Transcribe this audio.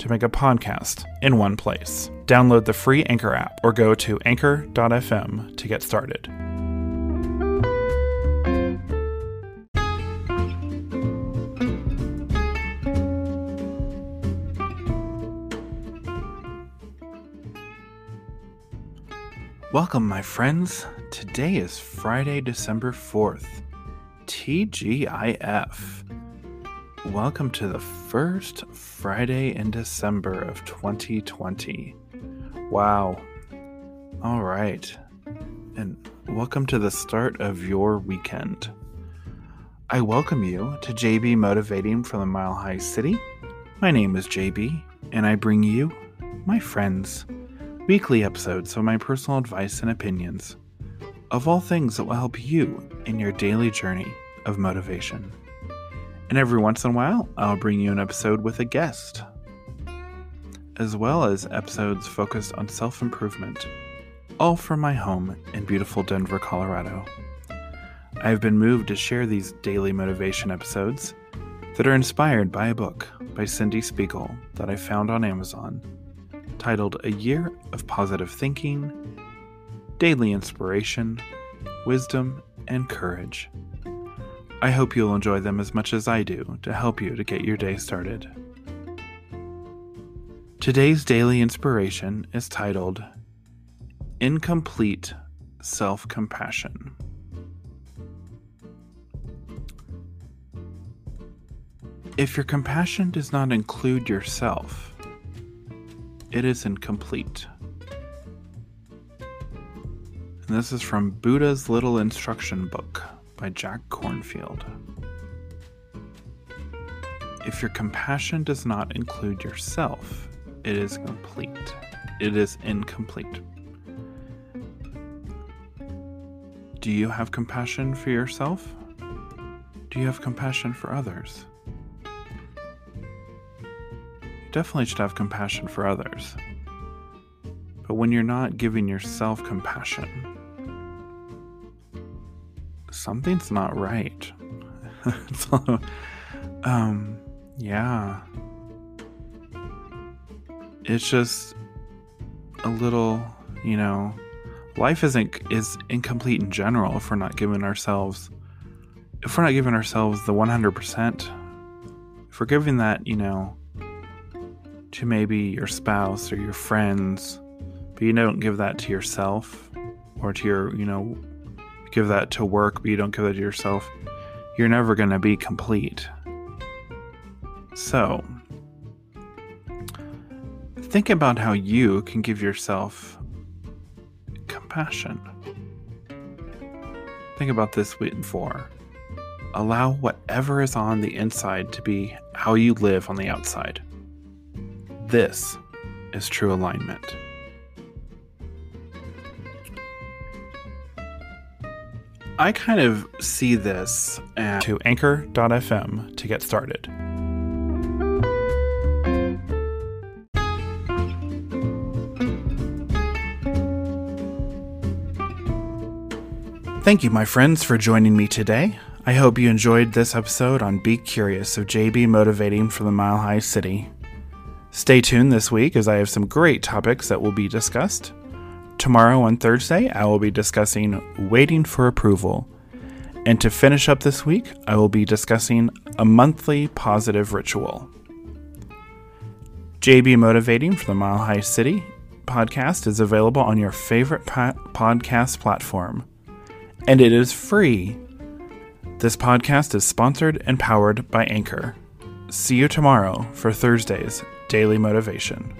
to make a podcast in one place. Download the free Anchor app or go to anchor.fm to get started. Welcome, my friends. Today is Friday, December 4th. TGIF. Welcome to the first Friday in December of 2020. Wow. All right. And welcome to the start of your weekend. I welcome you to JB Motivating from the Mile High City. My name is JB, and I bring you, my friends, weekly episodes of my personal advice and opinions of all things that will help you in your daily journey of motivation. And every once in a while, I'll bring you an episode with a guest, as well as episodes focused on self improvement, all from my home in beautiful Denver, Colorado. I have been moved to share these daily motivation episodes that are inspired by a book by Cyndie Spiegel that I found on Amazon titled A Year of Positive Thinking, Daily Inspiration, Wisdom, and Courage. I hope you'll enjoy them as much as I do to help you to get your day started. Today's daily inspiration is titled Incomplete Self Compassion. If your compassion does not include yourself, it is incomplete. And this is from Buddha's Little Instruction Book by Jack Kornfield. If your compassion does not include yourself, it is complete. It is incomplete. Do you have compassion for yourself? Do you have compassion for others? You definitely should have compassion for others. But when you're not giving yourself compassion, something's not right. so, um, yeah. It's just a little, you know, life isn't is incomplete in general if we're not giving ourselves if we're not giving ourselves the 100%. If we're giving that, you know, to maybe your spouse or your friends, but you don't give that to yourself or to your, you know, give that to work, but you don't give that to yourself, you're never going to be complete. So, think about how you can give yourself compassion. Think about this for. Allow whatever is on the inside to be how you live on the outside. This is true alignment. I kind of see this at to anchor.fm to get started. Thank you, my friends, for joining me today. I hope you enjoyed this episode on Be Curious of JB Motivating from the Mile High City. Stay tuned this week as I have some great topics that will be discussed. Tomorrow on Thursday, I will be discussing waiting for approval. And to finish up this week, I will be discussing a monthly positive ritual. JB Motivating for the Mile High City podcast is available on your favorite po- podcast platform, and it is free. This podcast is sponsored and powered by Anchor. See you tomorrow for Thursday's Daily Motivation.